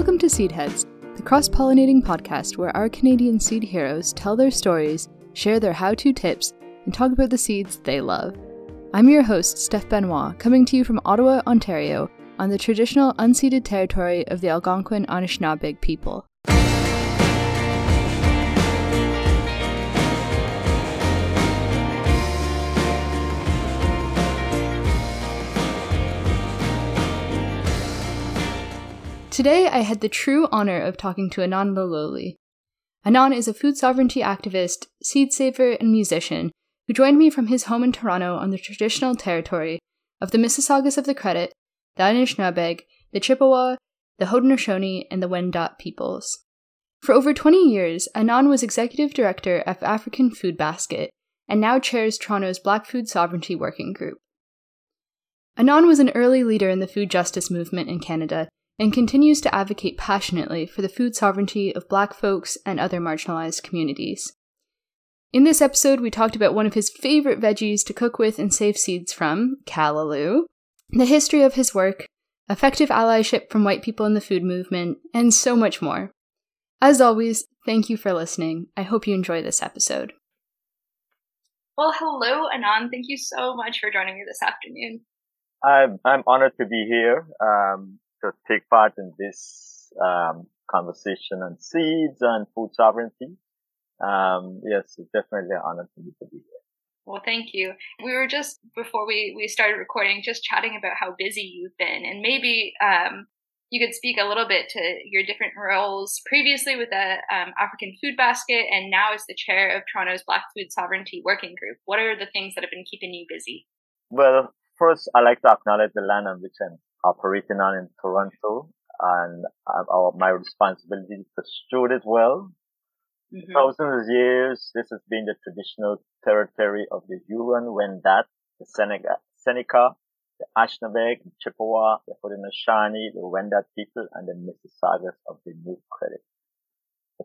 Welcome to Seedheads, the cross pollinating podcast where our Canadian seed heroes tell their stories, share their how to tips, and talk about the seeds they love. I'm your host, Steph Benoit, coming to you from Ottawa, Ontario, on the traditional unceded territory of the Algonquin Anishinaabeg people. Today, I had the true honor of talking to Anand Lololi. Anand is a food sovereignty activist, seed saver, and musician who joined me from his home in Toronto on the traditional territory of the Mississaugas of the Credit, the Anishinaabe, the Chippewa, the Haudenosaunee, and the Wendat peoples. For over 20 years, Anand was executive director of African Food Basket and now chairs Toronto's Black Food Sovereignty Working Group. Anand was an early leader in the food justice movement in Canada and continues to advocate passionately for the food sovereignty of Black folks and other marginalized communities. In this episode, we talked about one of his favorite veggies to cook with and save seeds from, callaloo, the history of his work, effective allyship from white people in the food movement, and so much more. As always, thank you for listening. I hope you enjoy this episode. Well, hello, Anand. Thank you so much for joining me this afternoon. I'm I'm honored to be here. Um, to take part in this um, conversation on seeds and food sovereignty. Um, yes, it's definitely an honor for me to be here. Well, thank you. We were just before we, we started recording, just chatting about how busy you've been, and maybe um, you could speak a little bit to your different roles previously with the um, African Food Basket, and now as the chair of Toronto's Black Food Sovereignty Working Group. What are the things that have been keeping you busy? Well, first, I like to acknowledge the land on which I'm operating on in Toronto and our, my responsibility is to steward it well. Mm-hmm. Thousands of years, this has been the traditional territory of the Huron, Wendat, the Seneca, Seneca the Anishinaabe, the Chippewa, the Haudenosaunee, the Wendat people, and the Mississaugas of the New Credit.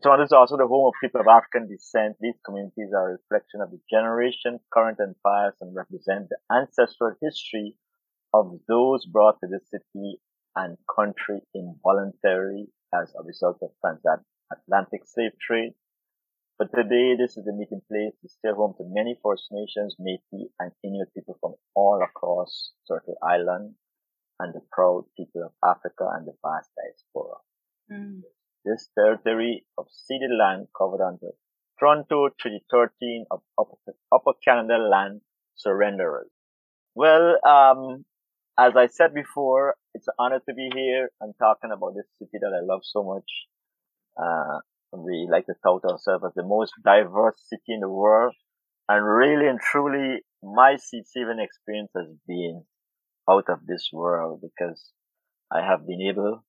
Toronto is also the home of people of African descent. These communities are a reflection of the generation, current, and past, and represent the ancestral history of those brought to the city and country involuntarily as a result of transatlantic slave trade. But today, this is a meeting place to stay home to many First Nations, Métis, and Inuit people from all across Turtle Island and the proud people of Africa and the vast diaspora. Mm. This territory of ceded land covered under Toronto Treaty 13 of Upper, Upper Canada Land Surrenderers. Well, um, as I said before, it's an honor to be here and talking about this city that I love so much. Uh, we like to tout ourselves as the most diverse city in the world. And really and truly, my seed saving experience has been out of this world because I have been able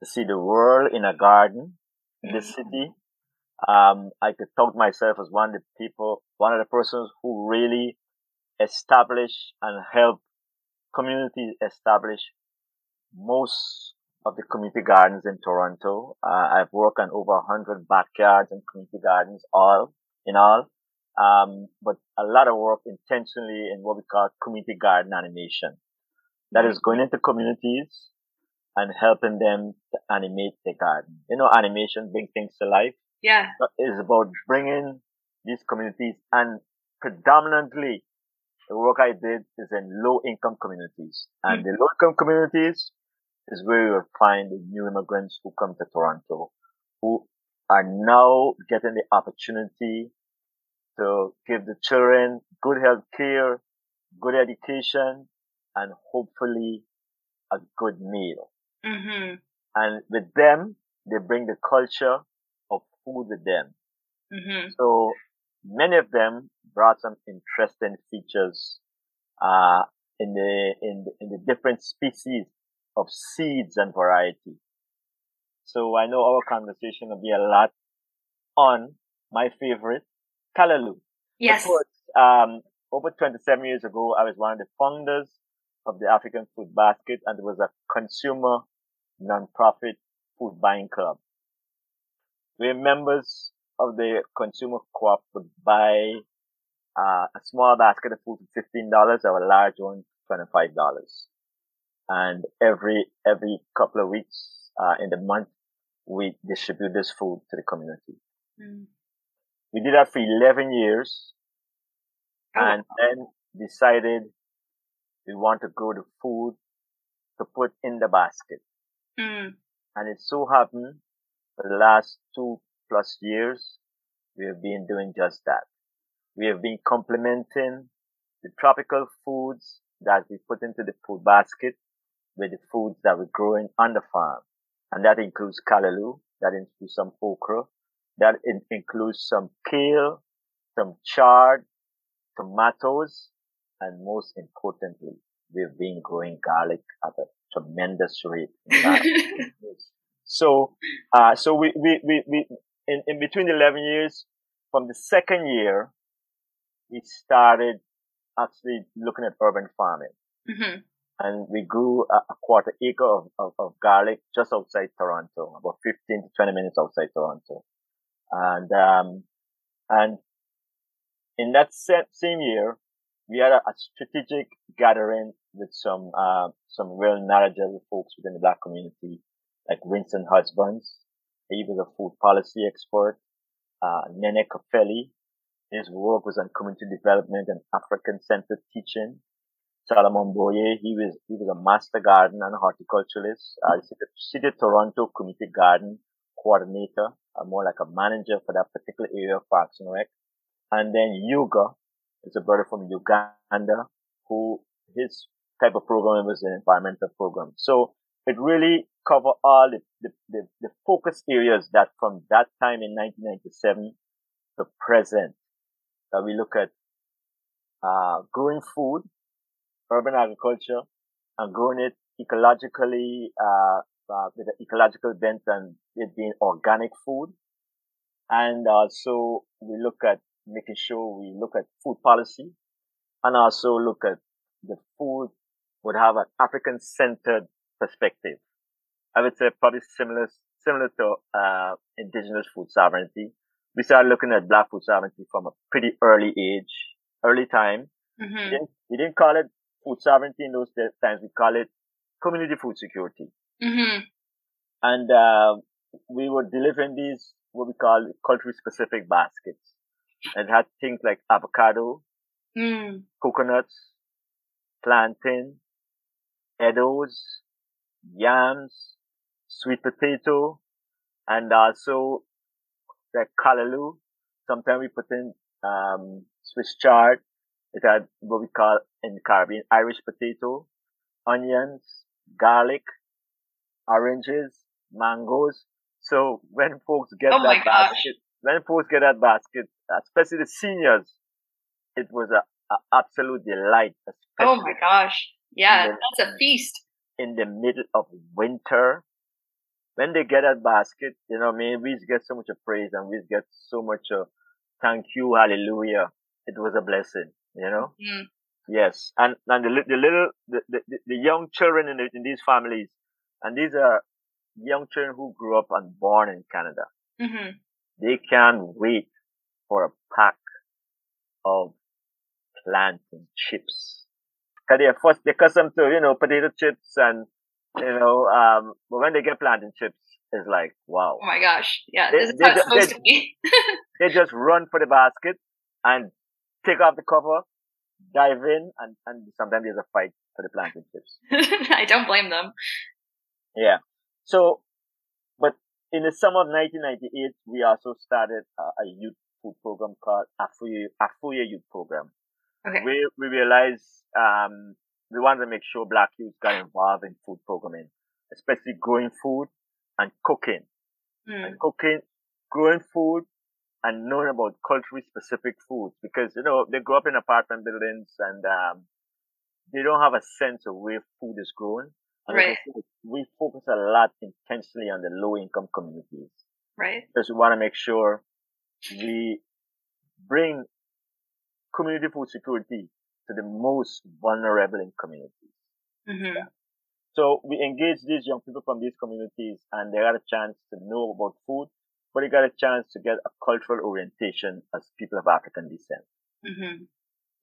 to see the world in a garden in this mm-hmm. city. Um, I could tout myself as one of the people, one of the persons who really established and helped community establish most of the community gardens in Toronto. Uh, I've worked on over 100 backyards and community gardens, all in all. Um, but a lot of work intentionally in what we call community garden animation. That is going into communities and helping them to animate the garden. You know, animation bring things to life. Yeah. It's about bringing these communities and predominantly the work I did is in low income communities. And mm-hmm. the low income communities is where you will find the new immigrants who come to Toronto who are now getting the opportunity to give the children good health care, good education, and hopefully a good meal. Mm-hmm. And with them, they bring the culture of food with them. Mm-hmm. So many of them brought some interesting features uh, in the in the, in the different species of seeds and variety. So I know our conversation will be a lot on my favorite, callaloo. Yes. Course, um, over 27 years ago, I was one of the founders of the African Food Basket, and it was a consumer non-profit food buying club. We're members of the consumer co-op would buy uh, a small basket of food for fifteen dollars, or a large one twenty five dollars. And every every couple of weeks, uh, in the month we distribute this food to the community. Mm. We did that for 11 years oh. and then decided we want to grow the food to put in the basket. Mm. And it so happened for the last two plus years, we have been doing just that. We have been complementing the tropical foods that we put into the food basket with the foods that we're growing on the farm. And that includes callaloo, that includes some okra, that in- includes some kale, some chard, tomatoes, and most importantly, we've been growing garlic at a tremendous rate. so, uh, so we, we, we, we, in, in between 11 years, from the second year, we started actually looking at urban farming. Mm-hmm. And we grew a, a quarter acre of, of, of, garlic just outside Toronto, about 15 to 20 minutes outside Toronto. And, um, and in that same year, we had a, a strategic gathering with some, uh, some real knowledgeable folks within the black community, like Winston Husbands. He was a food policy expert. Uh, Nene Kafele, his work was on community development and African-centered teaching. Salomon Boye, he was, he was a master gardener and horticulturalist. Uh, the City Toronto Community Garden Coordinator, uh, more like a manager for that particular area of Parks and Rec. And then Yuga is a brother from Uganda who his type of program was an environmental program. So it really covered all the, the, the, the focus areas that from that time in 1997 to present that we look at uh, growing food, urban agriculture, and growing it ecologically uh, uh, with an ecological bent and it being organic food. And also we look at making sure we look at food policy and also look at the food would have an African centered perspective. I would say probably similar, similar to, uh, indigenous food sovereignty we started looking at black food sovereignty from a pretty early age, early time. Mm-hmm. We, didn't, we, didn't, call it food sovereignty in those times. We call it community food security. Mm-hmm. And, uh, we were delivering these, what we call culturally specific baskets. It had things like avocado, mm. coconuts, plantain, eddoes, yams, sweet potato, and also like callaloo. Sometimes we put in um, Swiss chard. It had what we call in the Caribbean Irish potato, onions, garlic, oranges, mangoes. So when folks get oh that basket, when folks get that basket, especially the seniors, it was a, a absolute delight. Oh my gosh. Yeah, the, that's a feast. In the middle of winter, when they get that basket, you know, I mean, we get so much of praise and we get so much of thank you, hallelujah. It was a blessing, you know? Mm. Yes. And, and the, the little, the, the, the young children in, the, in these families, and these are young children who grew up and born in Canada. Mm-hmm. They can't wait for a pack of plantain chips. Cause they're first, they're accustomed to, you know, potato chips and you know, um, but when they get plantain chips, it's like, wow. Oh my gosh. Yeah, they, this is how it's supposed they, to be. they just run for the basket and take off the cover, dive in, and, and sometimes there's a fight for the plantain chips. I don't blame them. Yeah. So, but in the summer of 1998, we also started a, a youth food program called Afuya, Afuya Youth Program. Okay. We, we realized, um, we want to make sure black youth got involved in food programming, especially growing food and cooking. Mm. And cooking, growing food and knowing about culturally specific foods because, you know, they grow up in apartment buildings and, um, they don't have a sense of where food is grown. And right. we focus a lot intentionally on the low income communities. Right. Because we want to make sure we bring community food security to the most vulnerable in communities. Mm-hmm. Yeah. So we engage these young people from these communities and they got a chance to know about food, but they got a chance to get a cultural orientation as people of African descent. Mm-hmm.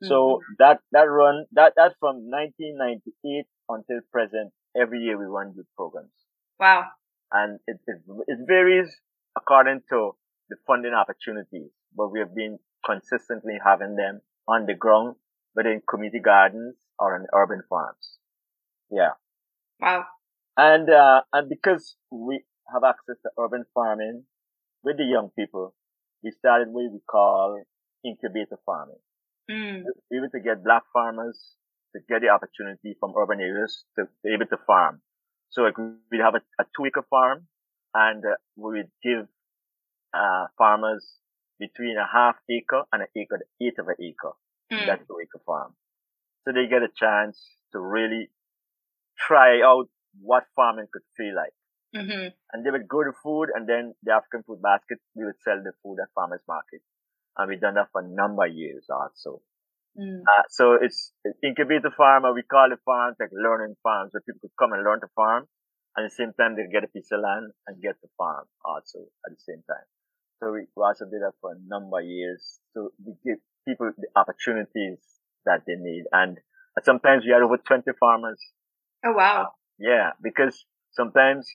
So mm-hmm. that, that run, that, that from 1998 until present, every year we run youth programs. Wow. and it, it, it varies according to the funding opportunities, but we have been consistently having them on the ground, whether in community gardens or in urban farms. Yeah. Wow. And, uh, and because we have access to urban farming with the young people, we started what we call incubator farming. Mm. We were to get black farmers to get the opportunity from urban areas to be able to farm. So like we'd have a, a two acre farm and uh, we would give, uh, farmers between a half acre and an acre, the eighth of an acre. Mm. That two acre farm. So they get a chance to really try out what farming could feel like. Mm-hmm. And they would go to food and then the African food basket, we would sell the food at farmers market. And we've done that for a number of years also. Mm. Uh, so it's incubator farm, or we call it farms like learning farms where people could come and learn to farm. And at the same time, they get a piece of land and get to farm also at the same time. So we also did that for a number of years. So we give people the opportunities that they need. And sometimes we had over 20 farmers. Oh, wow. Uh, yeah, because sometimes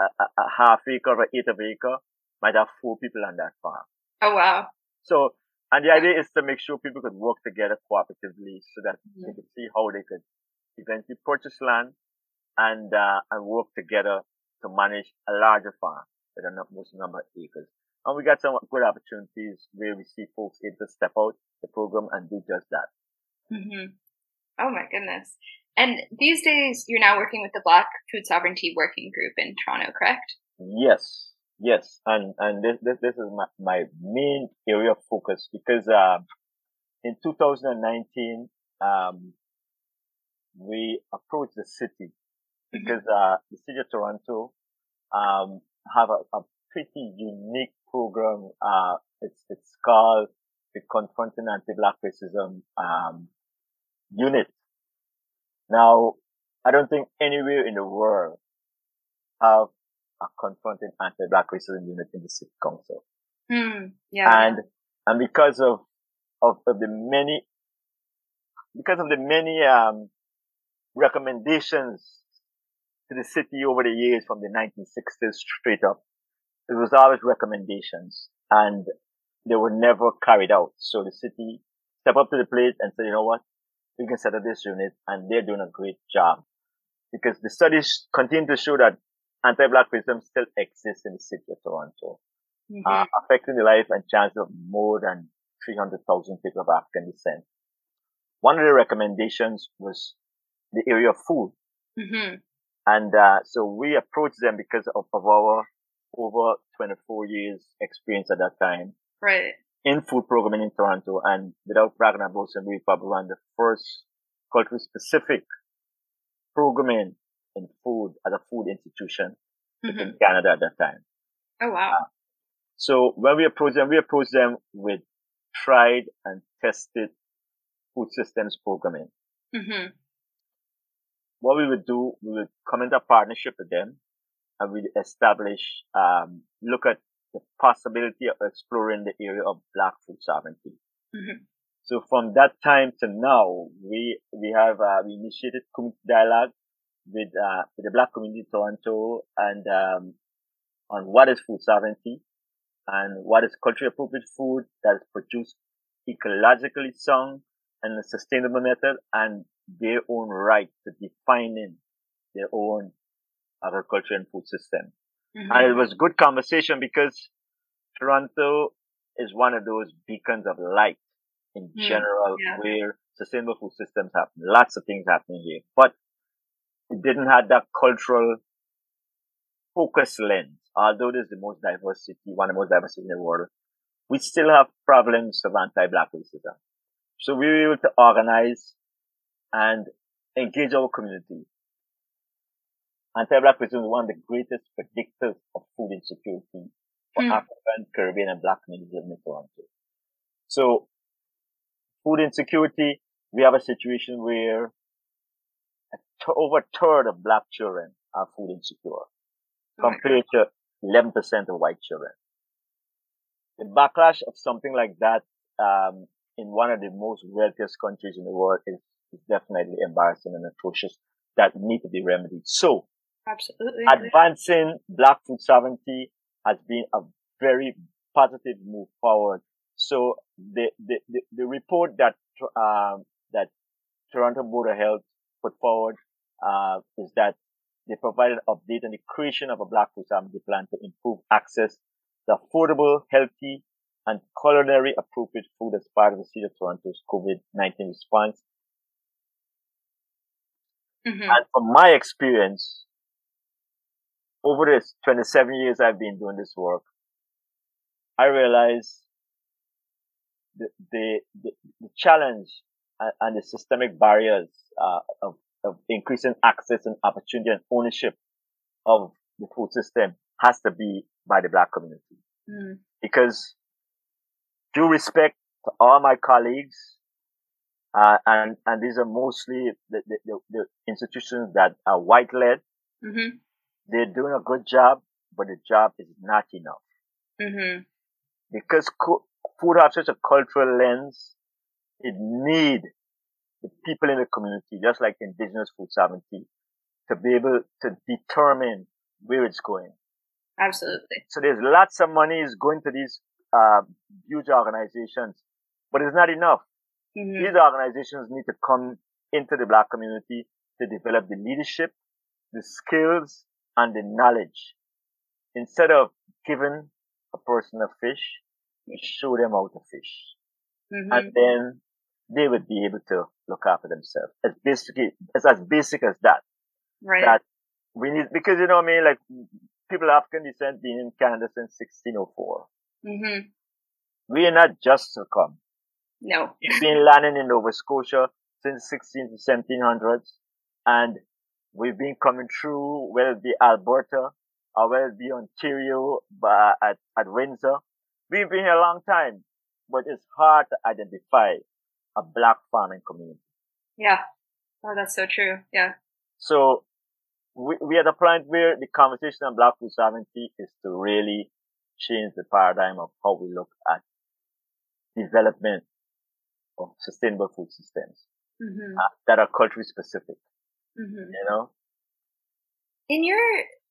a, a, a half acre or an eighth of acre might have four people on that farm. Oh, wow. So, and the idea is to make sure people could work together cooperatively so that mm-hmm. they could see how they could eventually purchase land and, uh, and work together to manage a larger farm with a most number of acres. And we got some good opportunities where we see folks able to step out the program and do just that. Mm-hmm. Oh my goodness. And these days, you're now working with the Black Food Sovereignty Working Group in Toronto, correct? Yes, yes. And, and this, this, this is my, my main area of focus because, uh, in 2019, um, we approached the city mm-hmm. because, uh, the city of Toronto, um, have a, a pretty unique program. Uh, it's, it's called the Confronting Anti-Black Racism, um, unit. Now, I don't think anywhere in the world have a confronting anti-black racism unit in the city council. Mm, yeah. And, and because of, of, of the many, because of the many, um, recommendations to the city over the years from the 1960s straight up, it was always recommendations and they were never carried out. So the city stepped up to the plate and said, you know what? We can set up this unit and they're doing a great job because the studies continue to show that anti-black racism still exists in the city of Toronto, mm-hmm. uh, affecting the life and chances of more than 300,000 people of African descent. One of the recommendations was the area of food. Mm-hmm. And, uh, so we approached them because of, of our over 24 years experience at that time. Right. In food programming in Toronto and without bragging about some, we probably ran the first culturally specific programming in food at a food institution mm-hmm. in Canada at that time. Oh wow. Uh, so when we approach them, we approach them with tried and tested food systems programming. Mm-hmm. What we would do, we would come into a partnership with them we establish, um, look at the possibility of exploring the area of black food sovereignty. Mm-hmm. So from that time to now, we, we have, uh, we initiated community dialogue with, uh, with the black community in Toronto and, um, on what is food sovereignty and what is culturally appropriate food that is produced ecologically sound and a sustainable method and their own right to defining their own agriculture and food system. Mm-hmm. And it was good conversation because Toronto is one of those beacons of light in mm general yeah. where sustainable food systems happen. Lots of things happening here, but it didn't have that cultural focus lens. Although it is the most diverse city, one of the most diverse in the world, we still have problems of anti-black racism. So we were able to organize and engage our community Anti-black racism is one of the greatest predictors of food insecurity for mm. African, Caribbean, and black communities in Toronto. So, food insecurity, we have a situation where a th- over a third of black children are food insecure oh compared to 11% of white children. The backlash of something like that, um, in one of the most wealthiest countries in the world is, is definitely embarrassing and atrocious that need to be remedied. So, Absolutely. Advancing black food sovereignty has been a very positive move forward. So the, the, the, the report that, um, that Toronto Board of Health put forward, uh, is that they provided an update on the creation of a black food sovereignty plan to improve access to affordable, healthy, and culinary appropriate food as part of the City of Toronto's COVID-19 response. Mm-hmm. And from my experience, over the 27 years I've been doing this work, I realize the, the, the, the challenge and, and, the systemic barriers uh, of, of increasing access and opportunity and ownership of the food system has to be by the black community. Mm. Because due respect to all my colleagues, uh, and, and these are mostly the, the, the institutions that are white led. Mm-hmm. They're doing a good job, but the job is not enough. Mm-hmm. Because co- food has such a cultural lens, it need the people in the community, just like indigenous food sovereignty, to be able to determine where it's going. Absolutely. So there's lots of money is going to these uh, huge organizations, but it's not enough. Mm-hmm. These organizations need to come into the black community to develop the leadership, the skills, and the knowledge. Instead of giving a person a fish, you show them how to fish. Mm-hmm. And then they would be able to look after themselves. It's basically, it's as basic as that. Right. That we need, because you know what I mean? Like, people of African descent been in Canada since 1604. Mm-hmm. We are not just to come. No. We've been landing in Nova Scotia since 16 to 1700s. And we've been coming through, whether it be Alberta or whether it be Ontario uh, at, at Windsor. We've been here a long time, but it's hard to identify a black farming community. Yeah. Oh, that's so true. Yeah. So we, we are at a point where the conversation on black food sovereignty is to really change the paradigm of how we look at development of sustainable food systems mm-hmm. uh, that are culturally specific. Mm-hmm. You know? In your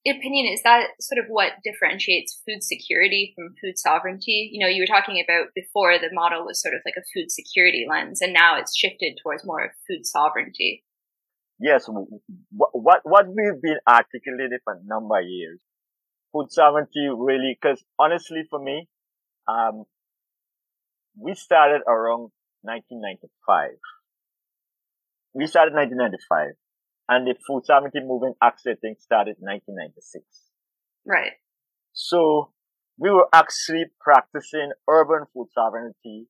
opinion, is that sort of what differentiates food security from food sovereignty? You know, you were talking about before the model was sort of like a food security lens, and now it's shifted towards more of food sovereignty. Yes, what what, what we've been articulating for a number of years, food sovereignty really, because honestly, for me, um, we started around 1995. We started 1995 and the food sovereignty movement actually I think started in 1996. Right. So we were actually practicing urban food sovereignty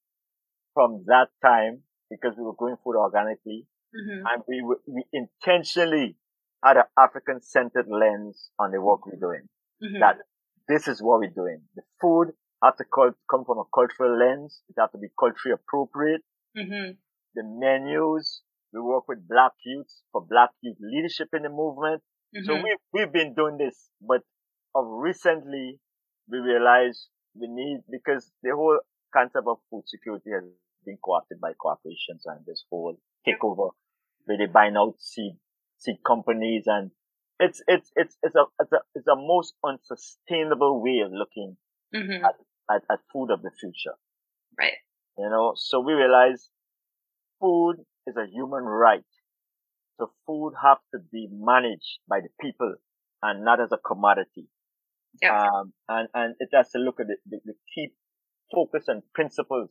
from that time because we were growing food organically mm-hmm. and we, were, we intentionally had an African centered lens on the work we're doing. Mm-hmm. That this is what we're doing. The food has to come from a cultural lens. It has to be culturally appropriate. Mm-hmm. The menus we work with black youths for black youth leadership in the movement. Mm-hmm. So we've, we've been doing this, but of recently we realized we need, because the whole concept of food security has been co-opted by corporations and this whole takeover where they buy out seed, seed companies and it's, it's, it's, it's a, it's a, it's a most unsustainable way of looking mm-hmm. at, at, at food of the future. Right. You know, so we realize food is a human right. So food has to be managed by the people and not as a commodity. Yeah. Um, and, and it has to look at the, the, the key focus and principles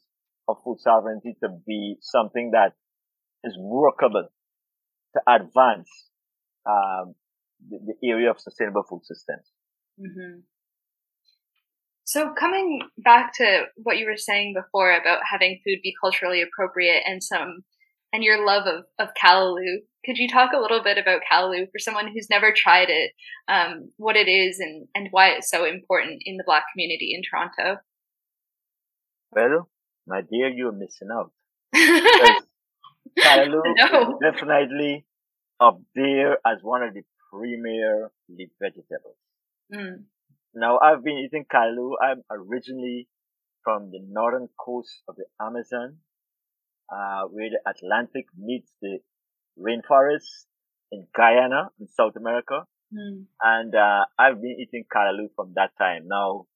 of food sovereignty to be something that is workable to advance um, the, the, area of sustainable food systems. Mm-hmm. So coming back to what you were saying before about having food be culturally appropriate and some and your love of, of Callaloo. Could you talk a little bit about Callaloo for someone who's never tried it, um, what it is and, and why it's so important in the Black community in Toronto? Well, my dear, you're missing out. Callaloo no. is definitely up there as one of the premier leaf vegetables. Mm. Now, I've been eating Callaloo. I'm originally from the northern coast of the Amazon uh, where the Atlantic meets the rainforest in Guyana in South America. Mm. And uh, I've been eating callaloo from that time. Now,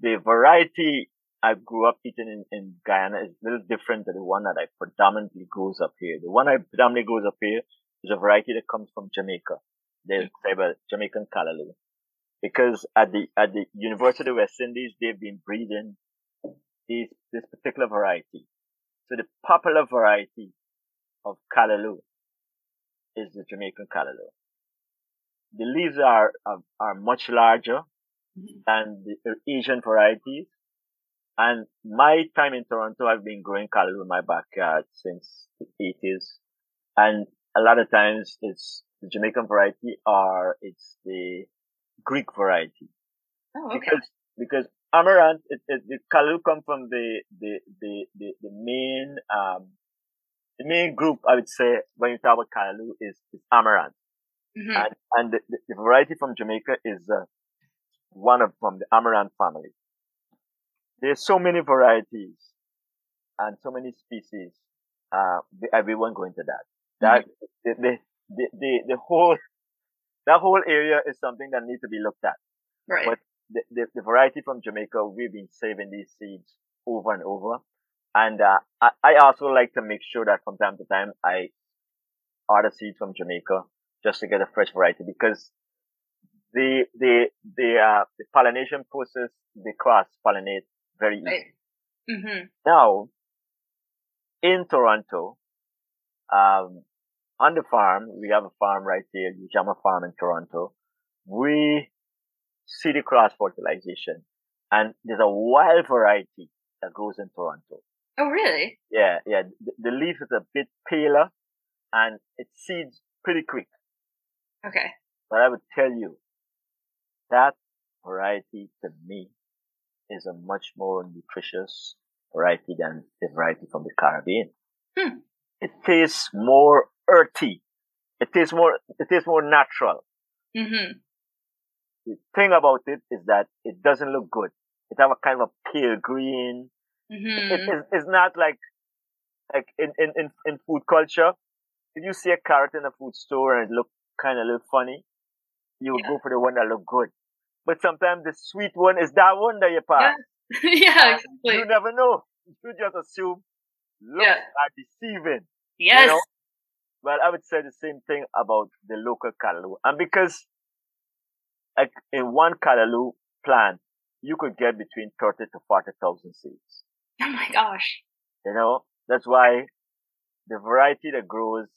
the variety I grew up eating in, in Guyana is a little different than the one that I predominantly grows up here. The one I predominantly grows up here is a variety that comes from Jamaica. They say about Jamaican callaloo. Because at the, at the University of West Indies, they've been breeding these, this particular variety. So the popular variety of callaloo is the Jamaican callaloo. The leaves are, are, are much larger mm-hmm. than the Asian varieties. And my time in Toronto, I've been growing callaloo in my backyard since the 80s. And a lot of times it's the Jamaican variety or it's the Greek variety. Oh, okay. Because, because amaranth, it, it, the callaloo come from the, the, the, the, the main, um, the main group, I would say, when you talk about callaloo is, is amaranth. Mm-hmm. And, and the, the, variety from Jamaica is, uh, one of, from the amaranth family. There's so many varieties and so many species. Uh, we won't go into that. That, mm-hmm. the, the, the, the whole, that whole area is something that needs to be looked at. Right. But the, the, the variety from Jamaica, we've been saving these seeds over and over. And, uh, I, I also like to make sure that from time to time I order seeds from Jamaica just to get a fresh variety because the, the, the, uh, the pollination process, the cross pollinate very easy. Right. Mm-hmm. Now, in Toronto, um, on the farm, we have a farm right there, Ujama Farm in Toronto. We the cross fertilization and there's a wild variety that grows in Toronto. Oh, really? Yeah, yeah. The, the leaf is a bit paler and it seeds pretty quick. Okay. But I would tell you that variety to me is a much more nutritious variety than the variety from the Caribbean. Hmm. It tastes more earthy. It tastes more, it tastes more natural. Mm-hmm. The thing about it is that it doesn't look good. It have a kind of a pale green. Mm-hmm. It is, it's not like, like in, in, in, in food culture. If you see a carrot in a food store and it look kind of look funny, you would yeah. go for the one that look good. But sometimes the sweet one is that one that you pass. Yeah, yeah exactly. You never know. You just assume looks yeah. are deceiving. Yes. You know? Well, I would say the same thing about the local callaloo. And because in one callaloo plant, you could get between 30 to 40,000 seeds. Oh my gosh. You know, that's why the variety that grows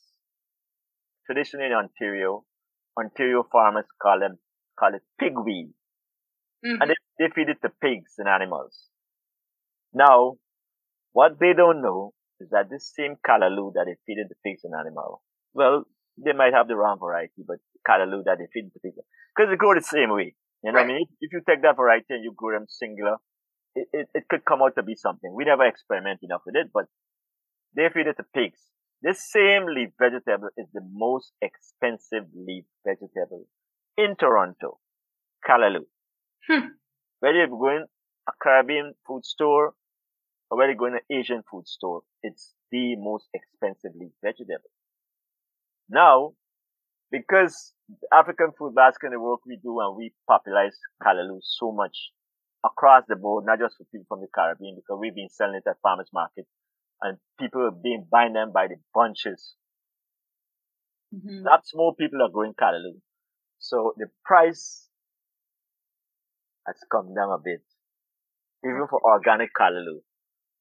traditionally in Ontario, Ontario farmers call them, call it pigweed. Mm-hmm. And they, they feed it to pigs and animals. Now, what they don't know is that this same callaloo that they feed the pigs and animals, well, they might have the wrong variety, but callaloo that they feed the pigs, because they grow the same way. You know right. what I mean? If, if you take that variety and you grow them singular, it, it, it could come out to be something. We never experiment enough with it, but they feed it to pigs. This same leaf vegetable is the most expensive leaf vegetable in Toronto. Callaloo. Hmm. Whether you're going a Caribbean food store or whether you're going to an Asian food store, it's the most expensive leaf vegetable. Now, because African food basket and the work we do and we popularize callaloo so much across the board, not just for people from the Caribbean, because we've been selling it at farmers market and people have been buying them by the bunches. Mm-hmm. Lots more people are growing callaloo. So the price has come down a bit. Even for organic callaloo.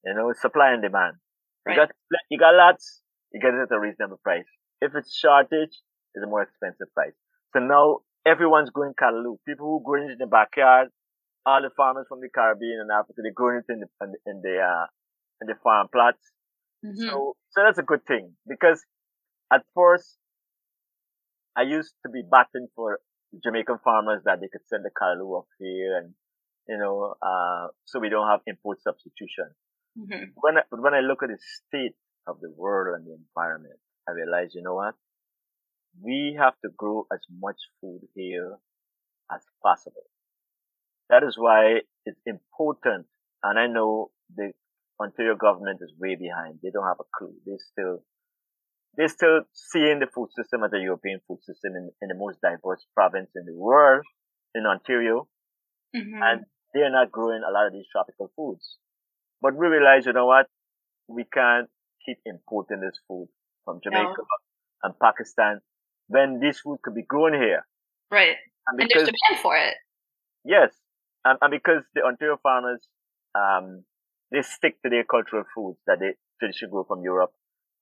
You know, supply and demand. Right. You got, you got lots, you get it at a reasonable price. If it's shortage, it's a more expensive price. So now everyone's growing callaloo. People who grow it in the backyard, all the farmers from the Caribbean and Africa, they're growing it in the, in the, in the uh, in the farm plots. Mm-hmm. So, so that's a good thing because at first I used to be batting for Jamaican farmers that they could send the callaloo up here and, you know, uh, so we don't have import substitution. Mm-hmm. When I, but when I look at the state of the world and the environment, I realize, you know what? We have to grow as much food here as possible. That is why it's important. And I know the Ontario government is way behind. They don't have a clue. They still they're still seeing the food system as a European food system in, in the most diverse province in the world, in Ontario. Mm-hmm. And they're not growing a lot of these tropical foods. But we realize, you know what? We can't keep importing this food from Jamaica no. and Pakistan when this food could be grown here. Right. And, because, and there's demand for it. Yes. And, and because the Ontario farmers, um, they stick to their cultural foods that they traditionally grow from Europe.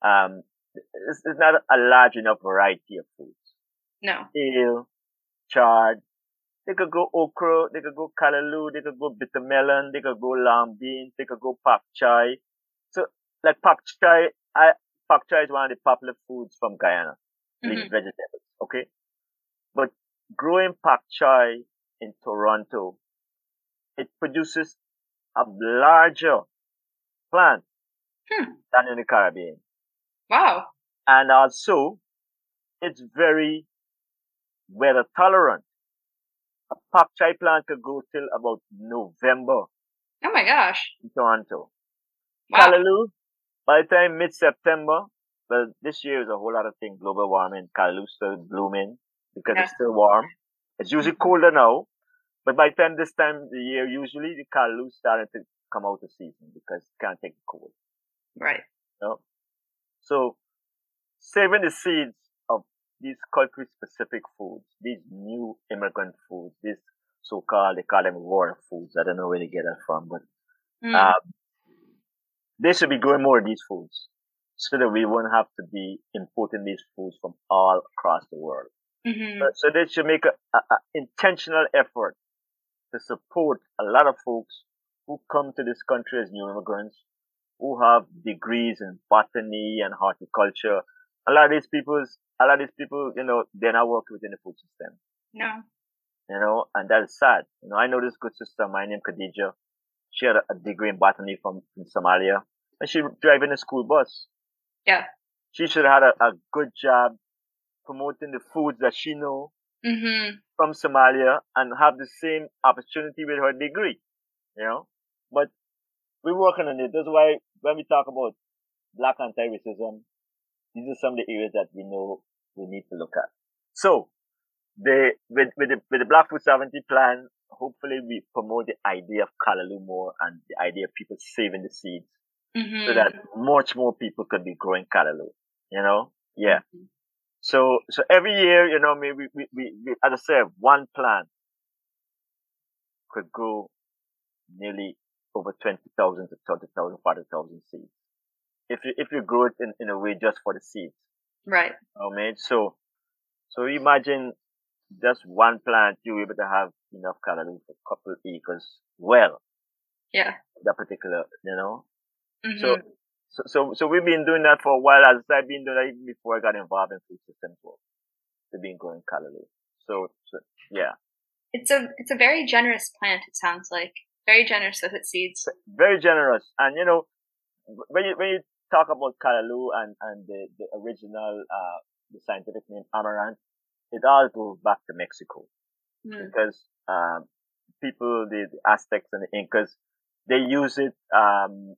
Um, it's, it's not a large enough variety of foods. No. Ale, chard, they could go okra, they could go callaloo, they could go bitter melon, they could go long beans, they could go pak choi. So, like pak choi, I, pak choi is one of the popular foods from Guyana, mm-hmm. vegetables, okay? But growing pak choi in Toronto, it produces a larger plant hmm. than in the Caribbean. Wow. And also, it's very weather tolerant. A pak choi plant could go till about November. Oh my gosh. In Toronto. Wow. Callaloo, by the time mid-September, well, this year is a whole lot of things, global warming, still blooming because yeah. it's still warm. It's usually colder now, but by the time this time of the year, usually the callaloo starting to come out of season because it can't take the cold. Right. You know? So, saving the seeds of these country specific foods, these new immigrant foods, these so called, they call them war foods. I don't know where they get that from, but, mm. um, they should be growing more of these foods so that we won't have to be importing these foods from all across the world. Mm-hmm. So, they should make an intentional effort to support a lot of folks who come to this country as new immigrants, who have degrees in botany and horticulture. A lot of these people's a lot of these people, you know, they're not working within the food system. No. You know, and that is sad. You know, I know this good sister, my name Khadija. She had a, degree in botany from, from Somalia and she driving a school bus. Yeah. She should have had a, a good job promoting the foods that she know mm-hmm. from Somalia and have the same opportunity with her degree, you know. But we're working on it. That's why when we talk about black anti-racism, these are some of the areas that we know we need to look at. So, the, with, with the, with the Black Food Sovereignty Plan, hopefully we promote the idea of callaloo more and the idea of people saving the seeds mm-hmm. so that much more people could be growing callaloo, you know? Yeah. Mm-hmm. So, so every year, you know, maybe we, we, we, as I said, one plant could grow nearly over 20,000 to 30,000, 40,000 seeds. If you, if you grow it in, in a way just for the seeds. Right. I mean, so, so imagine just one plant, you're able to have enough callaloo for a couple of acres well. Yeah. That particular, you know? Mm-hmm. So, so, so, so we've been doing that for a while. As I've been doing that even before I got involved in food systems work. We've been growing callaloo. So, so, yeah. It's a, it's a very generous plant, it sounds like. Very generous with its seeds. Very generous. And, you know, when you, when you talk about callaloo and, and the, the original, uh, the scientific name amaranth, it all goes back to Mexico. Mm. Because, um, people, the, the Aztecs and the Incas, they use it, um,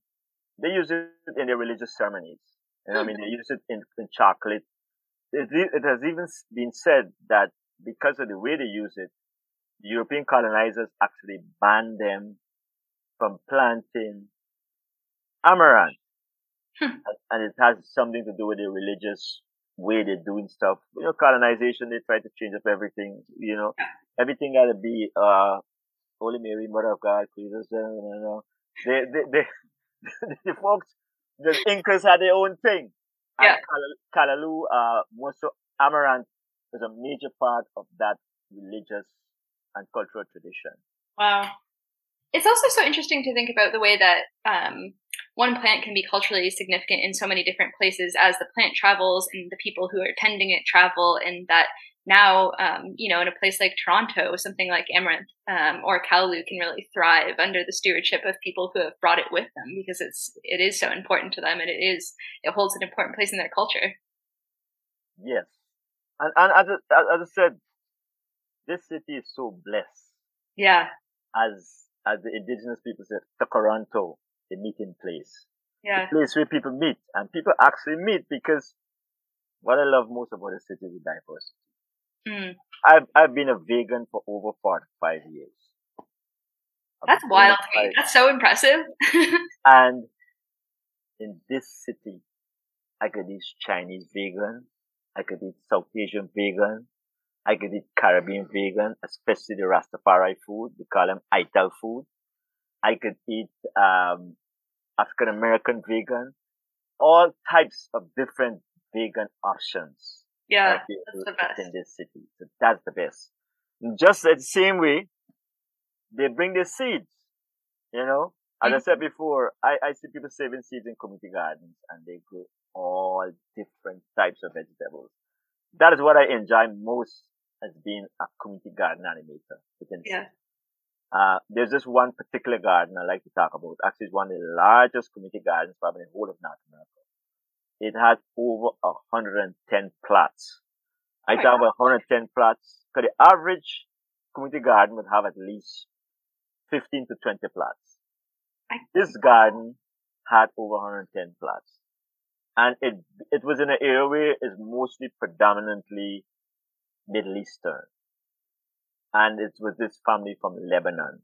they use it in their religious ceremonies. You know, mm. I mean, they use it in, in chocolate. It, it has even been said that because of the way they use it, the European colonizers actually banned them from planting amaranth Hmm. and it has something to do with the religious way they're doing stuff. You know, colonization, they try to change up everything, you know, everything gotta be, uh, Holy Mary, Mother of God, Jesus, you know, they, they, they, the folks, the Incas had their own thing. Yeah. Callaloo, uh, Mosso Amaranth was a major part of that religious and cultural tradition. Wow. It's also so interesting to think about the way that um, one plant can be culturally significant in so many different places as the plant travels and the people who are tending it travel and that now, um, you know, in a place like Toronto, something like amaranth um, or callaloo can really thrive under the stewardship of people who have brought it with them because it's it is so important to them and it is it holds an important place in their culture. Yes, and, and as, as I said, this city is so blessed. Yeah. As as the indigenous people said, Toronto the meeting place. Yeah. The place where people meet and people actually meet because what I love most about the city is the diversity. Mm. I've I've been a vegan for over forty five years. That's wild to me. That's so impressive. and in this city, I could eat Chinese vegan, I could eat South Asian vegan, I could eat Caribbean vegan, especially the Rastafari food. We call them Ital food. I could eat um, African American vegan, all types of different vegan options. Yeah, that's the best. in this city. So that's the best. Just the same way, they bring the seeds. You know, as mm-hmm. I said before, I, I see people saving seeds in community gardens and they grow all different types of vegetables. That is what I enjoy most as being a community garden animator within yeah. Uh, there's this one particular garden I like to talk about. Actually, it's one of the largest community gardens probably in the whole of North America. It has over 110 plots. I talk about 110 plots. Because the average community garden would have at least 15 to 20 plots. This garden had over 110 plots. And it, it was in an area where it's mostly predominantly Middle Eastern. And it was this family from Lebanon.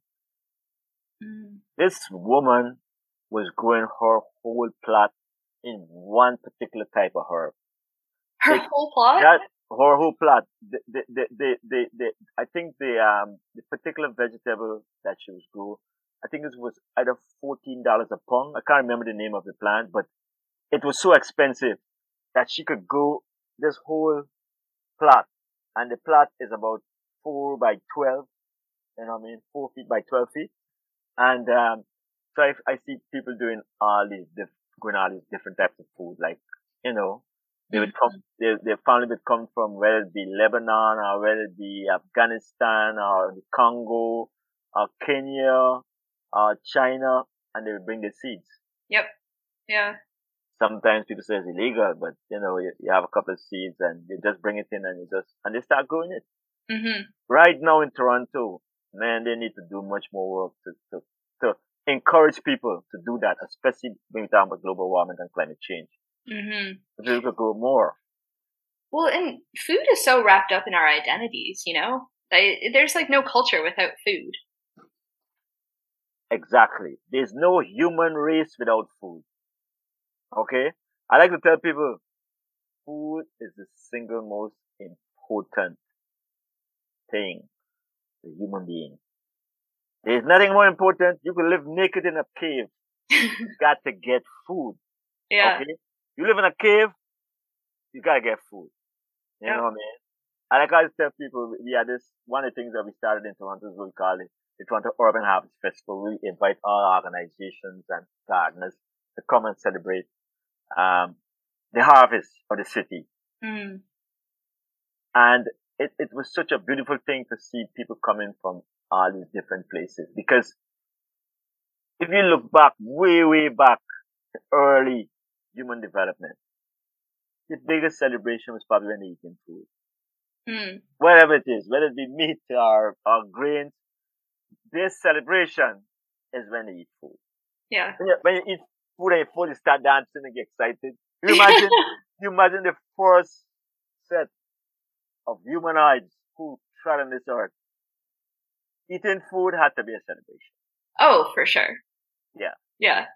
Mm. This woman was growing her whole plot in one particular type of herb. Her like, whole plot? That, her whole plot. The, the, the, the, the, the, I think the, um, the particular vegetable that she was growing, I think it was either $14 a pound. I can't remember the name of the plant, but it was so expensive that she could grow this whole plot. And the plot is about four by 12. You know what I mean? Four feet by 12 feet. And, um, so I, I see people doing all these, diff- growing all these different types of food, like, you know, they would come, their, their family would come from whether it be Lebanon or whether it be Afghanistan or the Congo or Kenya or China and they would bring the seeds. Yep. Yeah. Sometimes people say it's illegal, but you know, you, you have a couple of seeds and you just bring it in and you just, and they start growing it. Mm-hmm. Right now in Toronto, man, they need to do much more work to, to encourage people to do that, especially when we talk about global warming and climate change. Mm-hmm. People could more. Well, and food is so wrapped up in our identities, you know? There's like no culture without food. Exactly. There's no human race without food. Okay? I like to tell people, food is the single most important thing to human being. There's nothing more important. You can live naked in a cave. you got to get food. Yeah. Okay? You live in a cave, you gotta get food. You yeah. know what I mean? And like I tell people, we had this, one of the things that we started in Toronto is what we call it the Toronto Urban Harvest Festival. We invite all organizations and gardeners to come and celebrate, um, the harvest of the city. Mm. And it, it was such a beautiful thing to see people coming from all these different places because if you look back way, way back to early human development, the biggest celebration was probably when they eating food. Mm. Whatever it is, whether it be meat or, or grains, this celebration is when they eat food. Yeah. When you, when you eat food and food, you start dancing and get excited. You imagine, you imagine the first set of humanoids who trod on this earth. Eating food had to be a celebration. Oh, for sure. Yeah. Yeah.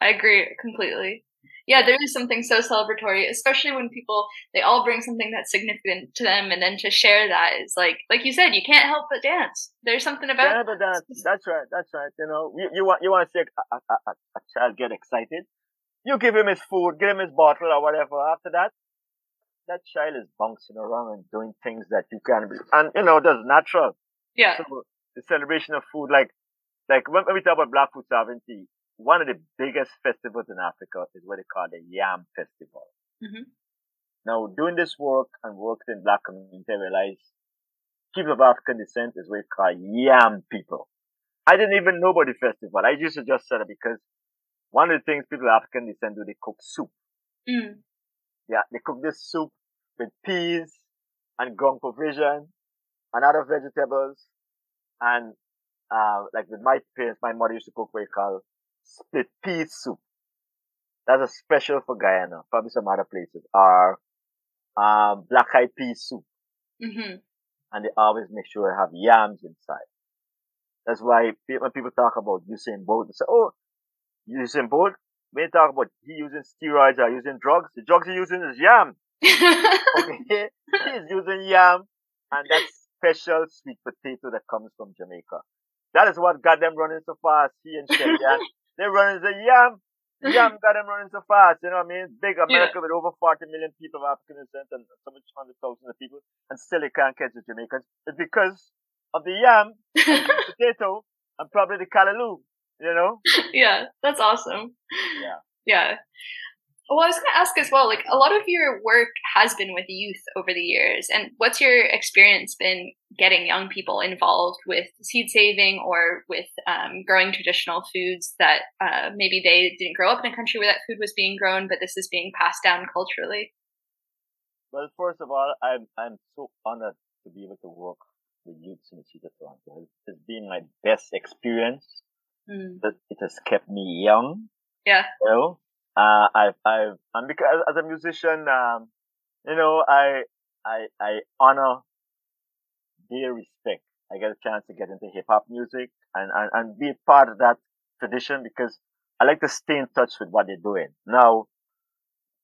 I agree completely. Yeah, there is something so celebratory, especially when people they all bring something that's significant to them, and then to share that is like, like you said, you can't help but dance. There's something about yeah, but dance. That's right. That's right. You know, you, you want you want to see a, a, a, a child get excited. You give him his food, give him his bottle or whatever. After that, that child is bouncing around and doing things that you can't be, and you know, that's natural. Yeah. So the celebration of food, like, like when, when we talk about Black Food Sovereignty, one of the biggest festivals in Africa is what they call the Yam Festival. Mm-hmm. Now, doing this work and working in black community, I realized people of African descent is what they call Yam people. I didn't even know about the festival. I used to just say it because one of the things people of African descent do, they cook soup. Mm. Yeah, they cook this soup with peas and ground provision and other vegetables. And, uh, like with my parents, my mother used to cook what we call split pea soup. That's a special for Guyana, probably some other places, are um, black eyed pea soup. Mm-hmm. And they always make sure they have yams inside. That's why when people talk about Usain Bolt, they say, oh, Usain Bolt, when you talk about he using steroids or using drugs, the drugs he's using is yam. okay? He's using yam and that special sweet potato that comes from Jamaica. That is what got them running so fast. He and Shelly, they're running the yam. Yam got them running so fast. You know what I mean? Big America yeah. with over 40 million people of African descent and so much hundred thousands of people, and still they can't catch the Jamaicans. It's because of the yam, and the potato, and probably the callaloo. You know? Yeah, that's awesome. Yeah. Yeah. Well, I was going to ask as well, like a lot of your work has been with youth over the years. And what's your experience been getting young people involved with seed saving or with um, growing traditional foods that uh, maybe they didn't grow up in a country where that food was being grown, but this is being passed down culturally? Well, first of all, I'm, I'm so honored to be able to work with youths in the city of Toronto. It's been my best experience. Mm. That it has kept me young. Yeah. Know, uh, I've, I've, and because as a musician, um, you know, I, I, I honor their respect. I get a chance to get into hip hop music and, and, and be part of that tradition because I like to stay in touch with what they're doing. Now,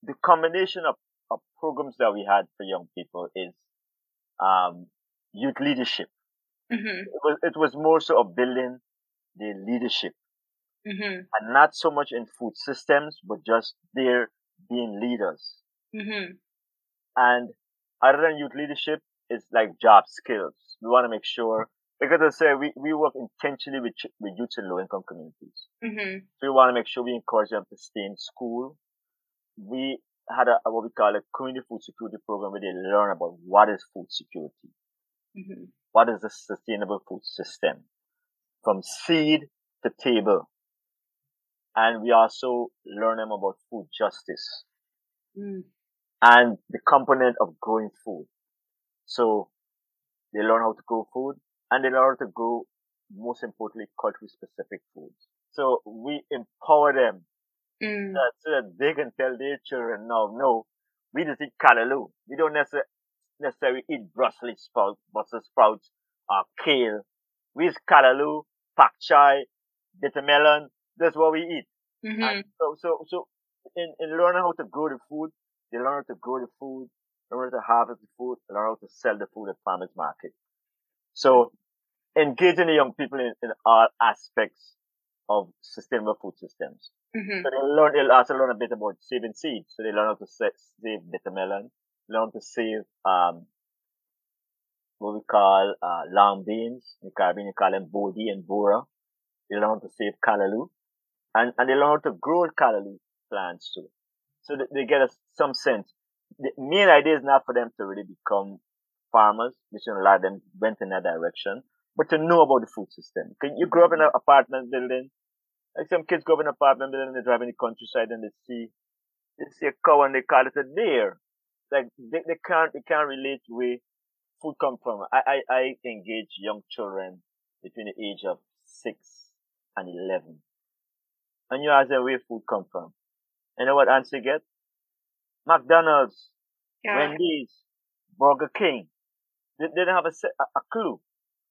the combination of, of programs that we had for young people is, um, youth leadership. Mm-hmm. It was, it was more so of building the leadership mm-hmm. and not so much in food systems, but just there being leaders. Mm-hmm. And other than youth leadership, it's like job skills. We want to make sure, because I say we, we work intentionally with, with youth in low income communities. Mm-hmm. So we want to make sure we encourage them to stay in school. We had a, what we call a community food security program where they learn about what is food security. Mm-hmm. What is a sustainable food system from seed to table and we also learn them about food justice mm. and the component of growing food. So they learn how to grow food and they learn how to grow, most importantly, culturally specific foods. So we empower them mm. that, so that they can tell their children, no, no, we just eat callaloo. We don't necessarily, necessarily eat Brussels sprouts, Brussels sprouts, or kale. We eat callaloo, pak chai, bitter melon, that's what we eat. Mm-hmm. so, so, so in, in learning how to grow the food, they learn how to grow the food, learn how to harvest the food, learn how to sell the food at farmers market. So engaging the young people in, in all aspects of sustainable food systems. Mm-hmm. So they learn, they'll also learn a bit about saving seeds. So they learn how to save bitter melon, learn to save, um, what we call, uh, long beans. In Caribbean, you call them bodi and bora. They learn how to save callaloo and, and they learn how to grow callaloo plants too. So they get a, some sense. The main idea is not for them to really become farmers, which a lot of them went in that direction, but to know about the food system. Can you grow up in an apartment building? Like some kids grow up in an apartment building, they drive in the countryside and they see, they see a cow and they call it a deer. Like they, they can't, they can't relate where food come from. I, I, I engage young children between the age of six and 11 and you ask them where food come from. And you know what answer get? McDonald's, yeah. Wendy's, Burger King. They, they didn't have a, a, clue.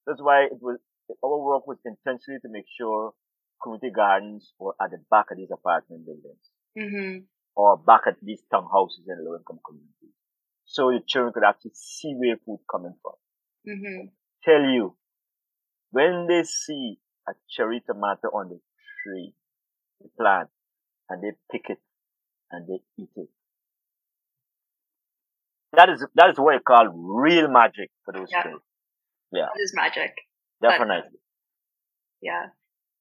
That's why it was, our work was intentionally to make sure community gardens were at the back of these apartment buildings. Mm-hmm. Or back at these townhouses in low income communities. So the children could actually see where food coming from. Mm-hmm. Tell you, when they see a cherry tomato on the tree, plant and they pick it and they eat it. That is that is what I call real magic for those yeah. kids. Yeah, it is magic. Definitely. But, yeah,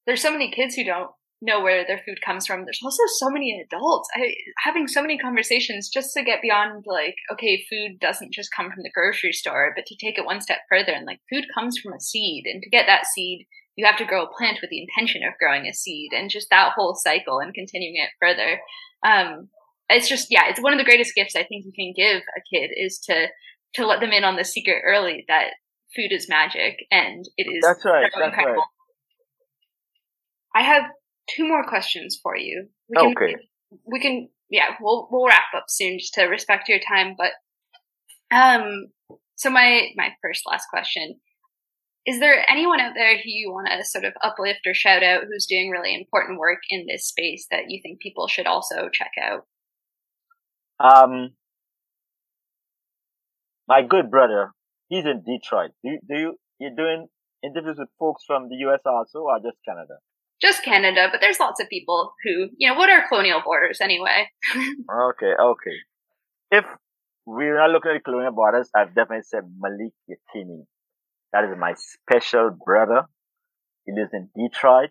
there's so many kids who don't know where their food comes from. There's also so many adults I, having so many conversations just to get beyond like, okay, food doesn't just come from the grocery store, but to take it one step further and like food comes from a seed, and to get that seed you have to grow a plant with the intention of growing a seed and just that whole cycle and continuing it further. Um, it's just, yeah, it's one of the greatest gifts I think you can give a kid is to, to let them in on the secret early that food is magic and it is that's right, that's incredible. Right. I have two more questions for you. We can, okay. We can, yeah, we'll, we'll wrap up soon just to respect your time, but Um, so my my first last question is there anyone out there who you want to sort of uplift or shout out who's doing really important work in this space that you think people should also check out? Um, my good brother, he's in Detroit. Do, do you, you doing interviews with folks from the US also or just Canada? Just Canada, but there's lots of people who, you know, what are colonial borders anyway? okay, okay. If we're not looking at colonial borders, I've definitely said Malik Yakini. That is my special brother. He lives in Detroit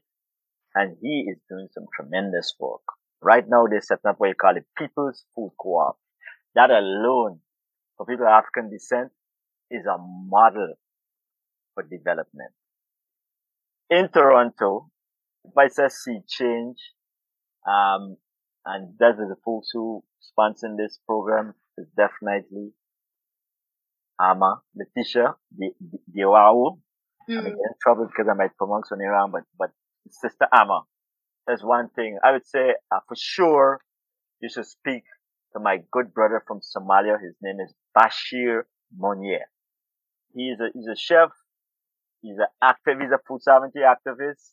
and he is doing some tremendous work. Right now they set up what you call it People's Food Co-op. That alone for people of African descent is a model for development. In Toronto, if I say SeedChange, um, and that is the folks who sponsor this program is definitely Ama, Letitia, Diawao. Mm. I'm in trouble because I might pronounce name wrong, but, but Sister Ama. There's one thing I would say uh, for sure you should speak to my good brother from Somalia. His name is Bashir Munye. He's a, he's a chef. He's an active, he's a food sovereignty activist.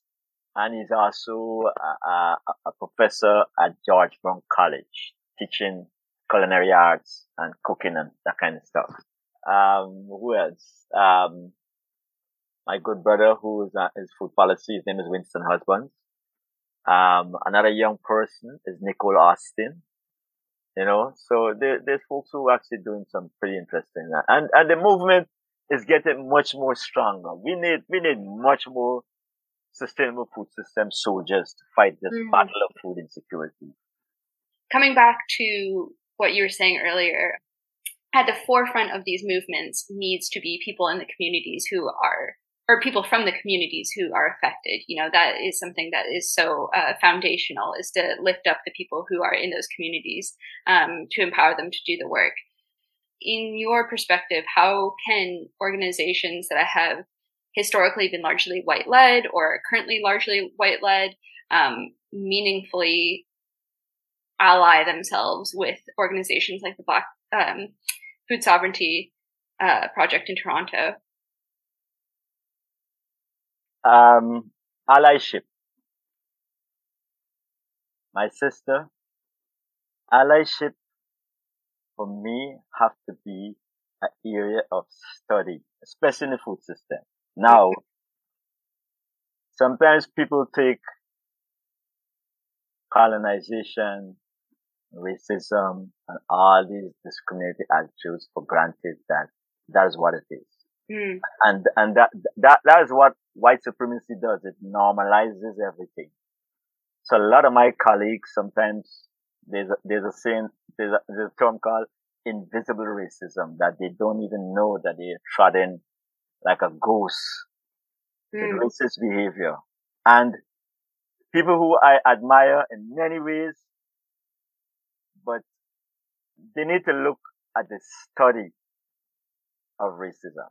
And he's also a, a, a professor at George Brown College, teaching culinary arts and cooking and that kind of stuff. Um, who else? Um, my good brother who is, uh, is food policy. His name is Winston Husbands. Um, another young person is Nicole Austin. You know, so there, there's folks who are actually doing some pretty interesting, and, and the movement is getting much more stronger. We need, we need much more sustainable food system soldiers to fight this mm-hmm. battle of food insecurity. Coming back to what you were saying earlier at the forefront of these movements needs to be people in the communities who are or people from the communities who are affected. You know that is something that is so uh, foundational is to lift up the people who are in those communities um, to empower them to do the work. In your perspective how can organizations that have historically been largely white led or currently largely white led um, meaningfully ally themselves with organizations like the Black um, Food Sovereignty uh, Project in Toronto? Um, allyship. My sister, allyship for me have to be an area of study, especially in the food system. Now, sometimes people take colonization racism and all these discriminatory attitudes for granted that that is what it is. Mm. And, and that, that, that is what white supremacy does. It normalizes everything. So a lot of my colleagues sometimes there's a, there's a saying, there's a, there's a term called invisible racism that they don't even know that they're trodden like a ghost mm. racist behavior. And people who I admire in many ways but they need to look at the study of racism.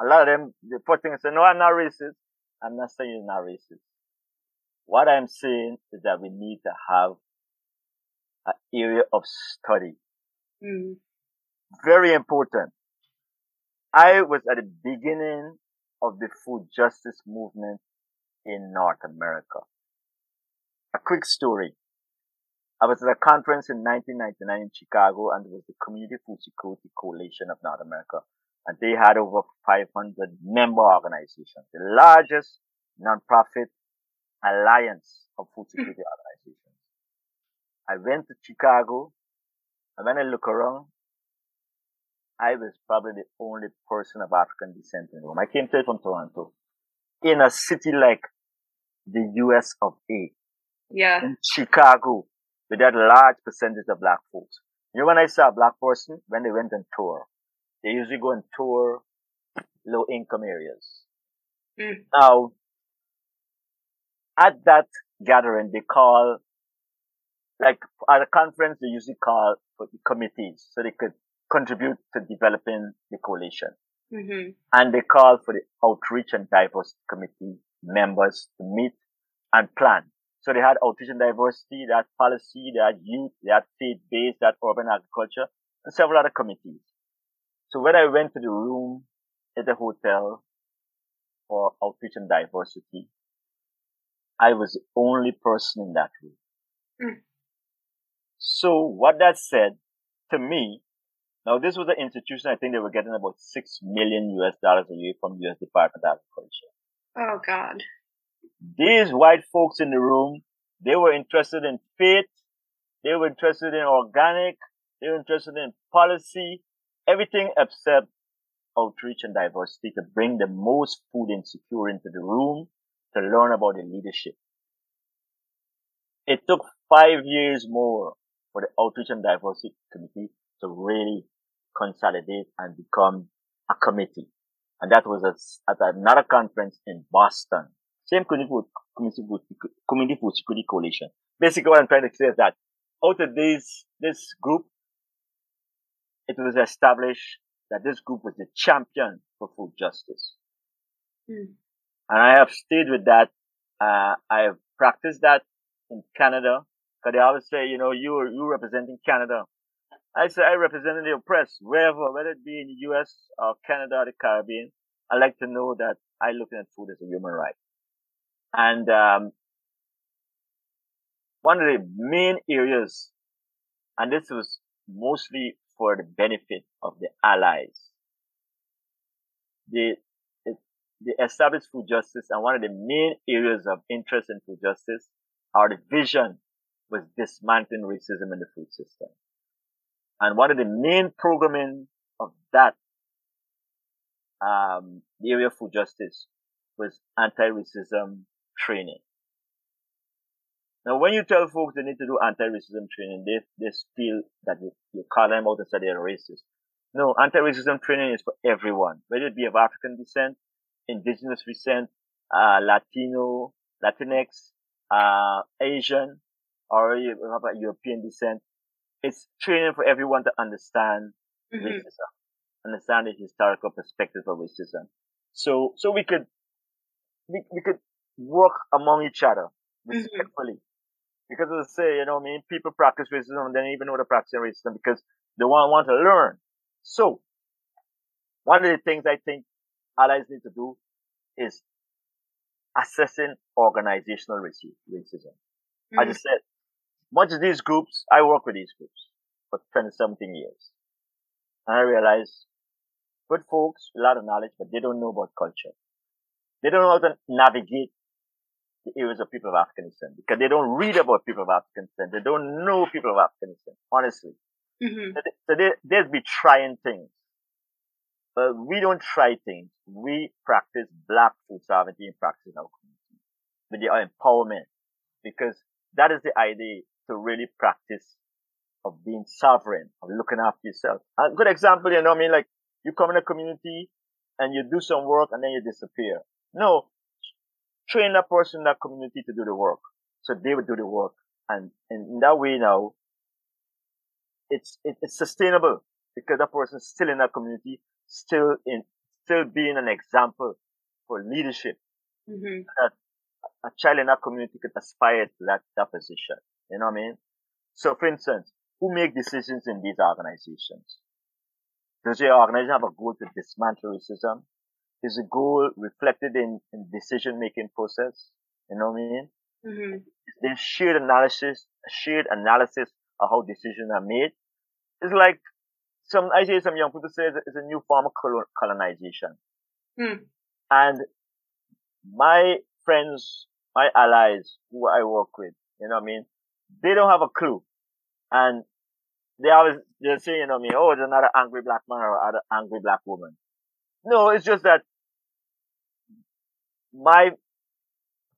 A lot of them, the first thing they say, no, I'm not racist. I'm not saying you're not racist. What I'm saying is that we need to have an area of study. Mm. Very important. I was at the beginning of the food justice movement in North America. A quick story. I was at a conference in 1999 in Chicago and it was the Community Food Security Coalition of North America. And they had over 500 member organizations, the largest nonprofit alliance of food hmm. security organizations. I went to Chicago and when I look around, I was probably the only person of African descent in the room. I came to straight from Toronto in a city like the US of A. Yeah. In Chicago, with that large percentage of black folks. You know, when I saw a black person, when they went on tour, they usually go on tour low income areas. Mm. Now, at that gathering, they call, like at a conference, they usually call for the committees so they could contribute to developing the coalition. Mm-hmm. And they call for the outreach and diversity committee members to meet and plan so they had outreach and diversity, they had policy, they had youth, they had faith-based, they had urban agriculture, and several other committees. So when I went to the room at the hotel for outreach and diversity, I was the only person in that room. Mm. So what that said to me, now this was an institution, I think they were getting about six million US dollars a year from US Department of Agriculture. Oh God. These white folks in the room, they were interested in faith, they were interested in organic, they were interested in policy, everything except outreach and diversity to bring the most food insecure into the room to learn about the leadership. It took five years more for the outreach and diversity committee to really consolidate and become a committee. And that was at, another conference in Boston. Same community food, community food, community security coalition. Basically what I'm trying to say is that out of this, this group, it was established that this group was the champion for food justice. Mm. And I have stayed with that. Uh, I have practiced that in Canada. Cause they always say, you know, you are, you representing Canada. I say I represent the oppressed wherever, whether it be in the U.S. or Canada or the Caribbean. I like to know that I look at food as a human right. And, um, one of the main areas, and this was mostly for the benefit of the allies. The, the, the established food justice and one of the main areas of interest in food justice, our vision was dismantling racism in the food system. And one of the main programming of that, um, area of food justice was anti-racism training. Now, when you tell folks they need to do anti-racism training, they, they feel that you, you call them out and say they're racist. No, anti-racism training is for everyone, whether it be of African descent, indigenous descent, uh, Latino, Latinx, uh, Asian, or you have a European descent. It's training for everyone to understand mm-hmm. racism, understand the historical perspective of racism. So, so we could, we, we could work among each other mm-hmm. respectfully. Mm-hmm. Because as I say, you know, I mean, people practice racism and they don't even know they're practicing racism because they want, want to learn. So, one of the things I think allies need to do is assessing organizational racism. Mm-hmm. I just said, much of these groups, I work with these groups for 20 something years. And I realize good folks, a lot of knowledge, but they don't know about culture. They don't know how to navigate the areas of people of Afghanistan because they don't read about people of Afghanistan. They don't know people of Afghanistan, honestly. Mm-hmm. So, they, they'd be trying things. But we don't try things. We practice black food sovereignty in practice in our community with the empowerment because that is the idea to really practice of being sovereign, of looking after yourself. A good example, you know, I mean, like you come in a community and you do some work and then you disappear. No, train that person in that community to do the work. So they would do the work. And, and in that way now, it's, it, it's sustainable because that person is still in that community, still in, still being an example for leadership. Mm-hmm. That a child in that community could aspire to that, that position. You know what I mean? So for instance, who make decisions in these organizations? Does your organization have a goal to dismantle racism? Is a goal reflected in, in decision making process. You know what I mean? Mm-hmm. There's shared analysis, shared analysis of how decisions are made. It's like some, I say some young people say it's a new form of colonization. Mm. And my friends, my allies who I work with, you know what I mean? They don't have a clue. And they always, they say, you know what I mean? Oh, it's another angry black man or another angry black woman. No, it's just that my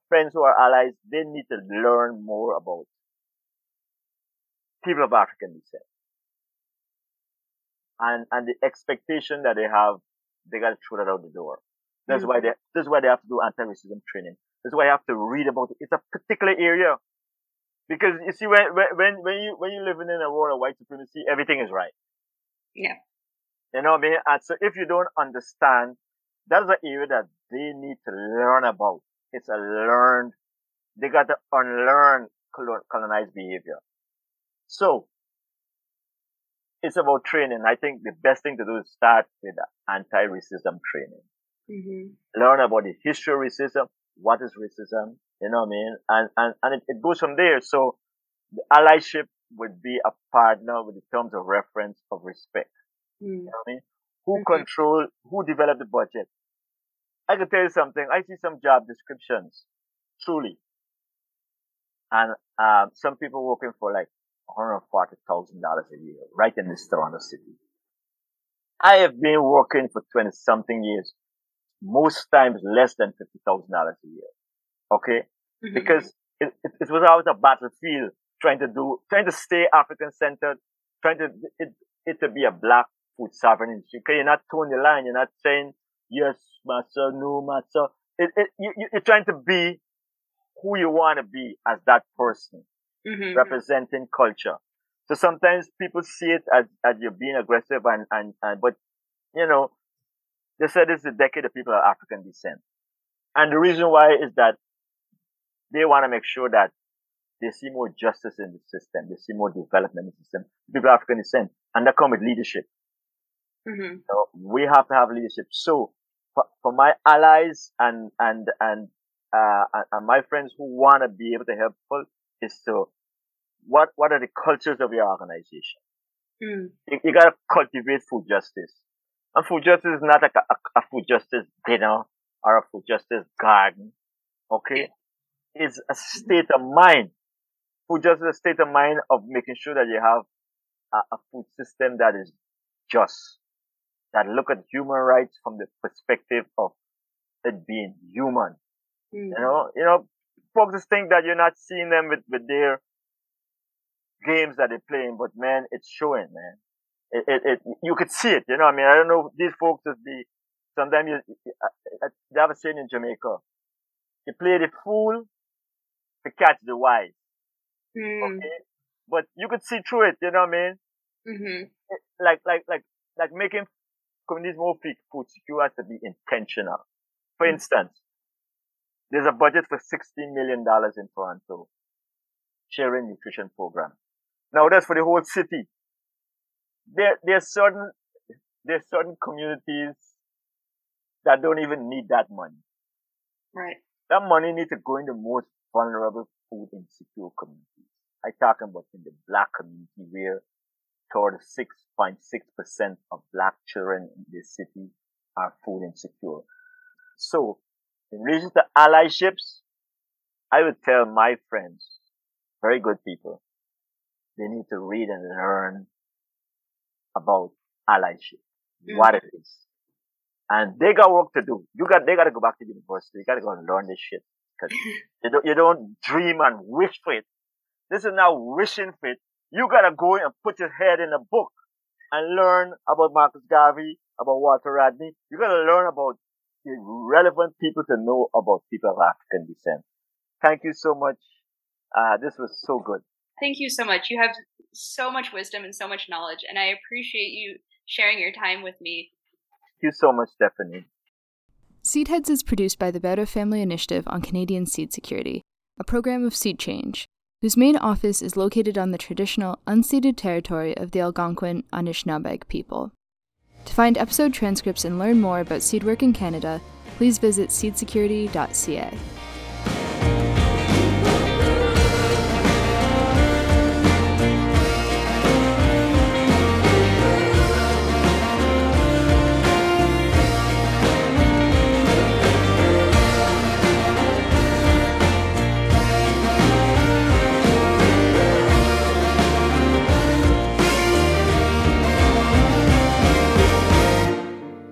friends who are allies, they need to learn more about people of African descent. And, and the expectation that they have, they gotta throw that out the door. That's mm-hmm. why they, that's why they have to do anti-racism training. That's why you have to read about it. It's a particular area. Because you see, when, when, when you, when you're living in a world of white supremacy, everything is right. Yeah. You know what I mean? And so if you don't understand that's the area that they need to learn about. It's a learned, they got to unlearn colonized behavior. So, it's about training. I think the best thing to do is start with anti-racism training. Mm-hmm. Learn about the history of racism. What is racism? You know what I mean? And, and, and it, it goes from there. So the allyship would be a partner with the terms of reference of respect. Mm. You know what I mean? Who mm-hmm. control, who develop the budget? I can tell you something. I see some job descriptions, truly. And, um, some people working for like $140,000 a year right in this Toronto city. I have been working for 20 something years, most times less than $50,000 a year. Okay. Mm-hmm. Because it, it, it, was always a battlefield trying to do, trying to stay African centered, trying to, it, it to be a black food sovereign industry. Okay. You're not towing the line. You're not saying, yes, master, no, master. It, it, you, you're trying to be who you want to be as that person mm-hmm. representing culture. So sometimes people see it as, as you're being aggressive and, and, and, but, you know, they said this is the decade of people of African descent. And the reason why is that they want to make sure that they see more justice in the system. They see more development in the system. People of African descent. And that come with leadership. Mm-hmm. So we have to have leadership. So for, for my allies and, and, and, uh, and my friends who want to be able to help is to what what are the cultures of your organization? Mm. You, you, gotta cultivate food justice. And food justice is not like a, a, a food justice dinner or a food justice garden. Okay? It's a state of mind. Food justice is a state of mind of making sure that you have a, a food system that is just, that look at human rights from the perspective of it being human. Mm. You know, you know, folks just think that you're not seeing them with, with their games that they're playing, but man, it's showing, man. It, it, it, you could see it, you know. I mean, I don't know these folks would be. Sometimes you, they have a saying in Jamaica: you play the fool to catch the wise. Mm. Okay, but you could see through it, you know what I mean? Mm-hmm. Like, like, like, like making communities more food secure has to be intentional. For mm-hmm. instance, there's a budget for $16 million in Toronto sharing nutrition program. Now that's for the whole city. There, there's certain, there's certain communities that don't even need that money. Right. That money needs to go in the most vulnerable food insecure communities. I talk about in the black community where toward 6.6% of black children in this city are food insecure. So in relation to allyships, I would tell my friends, very good people, they need to read and learn about allyship, mm-hmm. what it is. And they got work to do. You got, they got to go back to university. You got to go and learn this shit. Cause you don't, you don't dream and wish for it. This is now wishing for it. You got to go and put your head in a book and learn about Marcus Garvey, about Walter Rodney. You got to learn about the relevant people to know about people of African descent. Thank you so much. Uh, this was so good. Thank you so much. You have so much wisdom and so much knowledge, and I appreciate you sharing your time with me. Thank you so much, Stephanie. Seedheads is produced by the Bauta Family Initiative on Canadian Seed Security, a program of seed change, whose main office is located on the traditional unceded territory of the Algonquin Anishinaabeg people. To find episode transcripts and learn more about seed work in Canada, please visit seedsecurity.ca.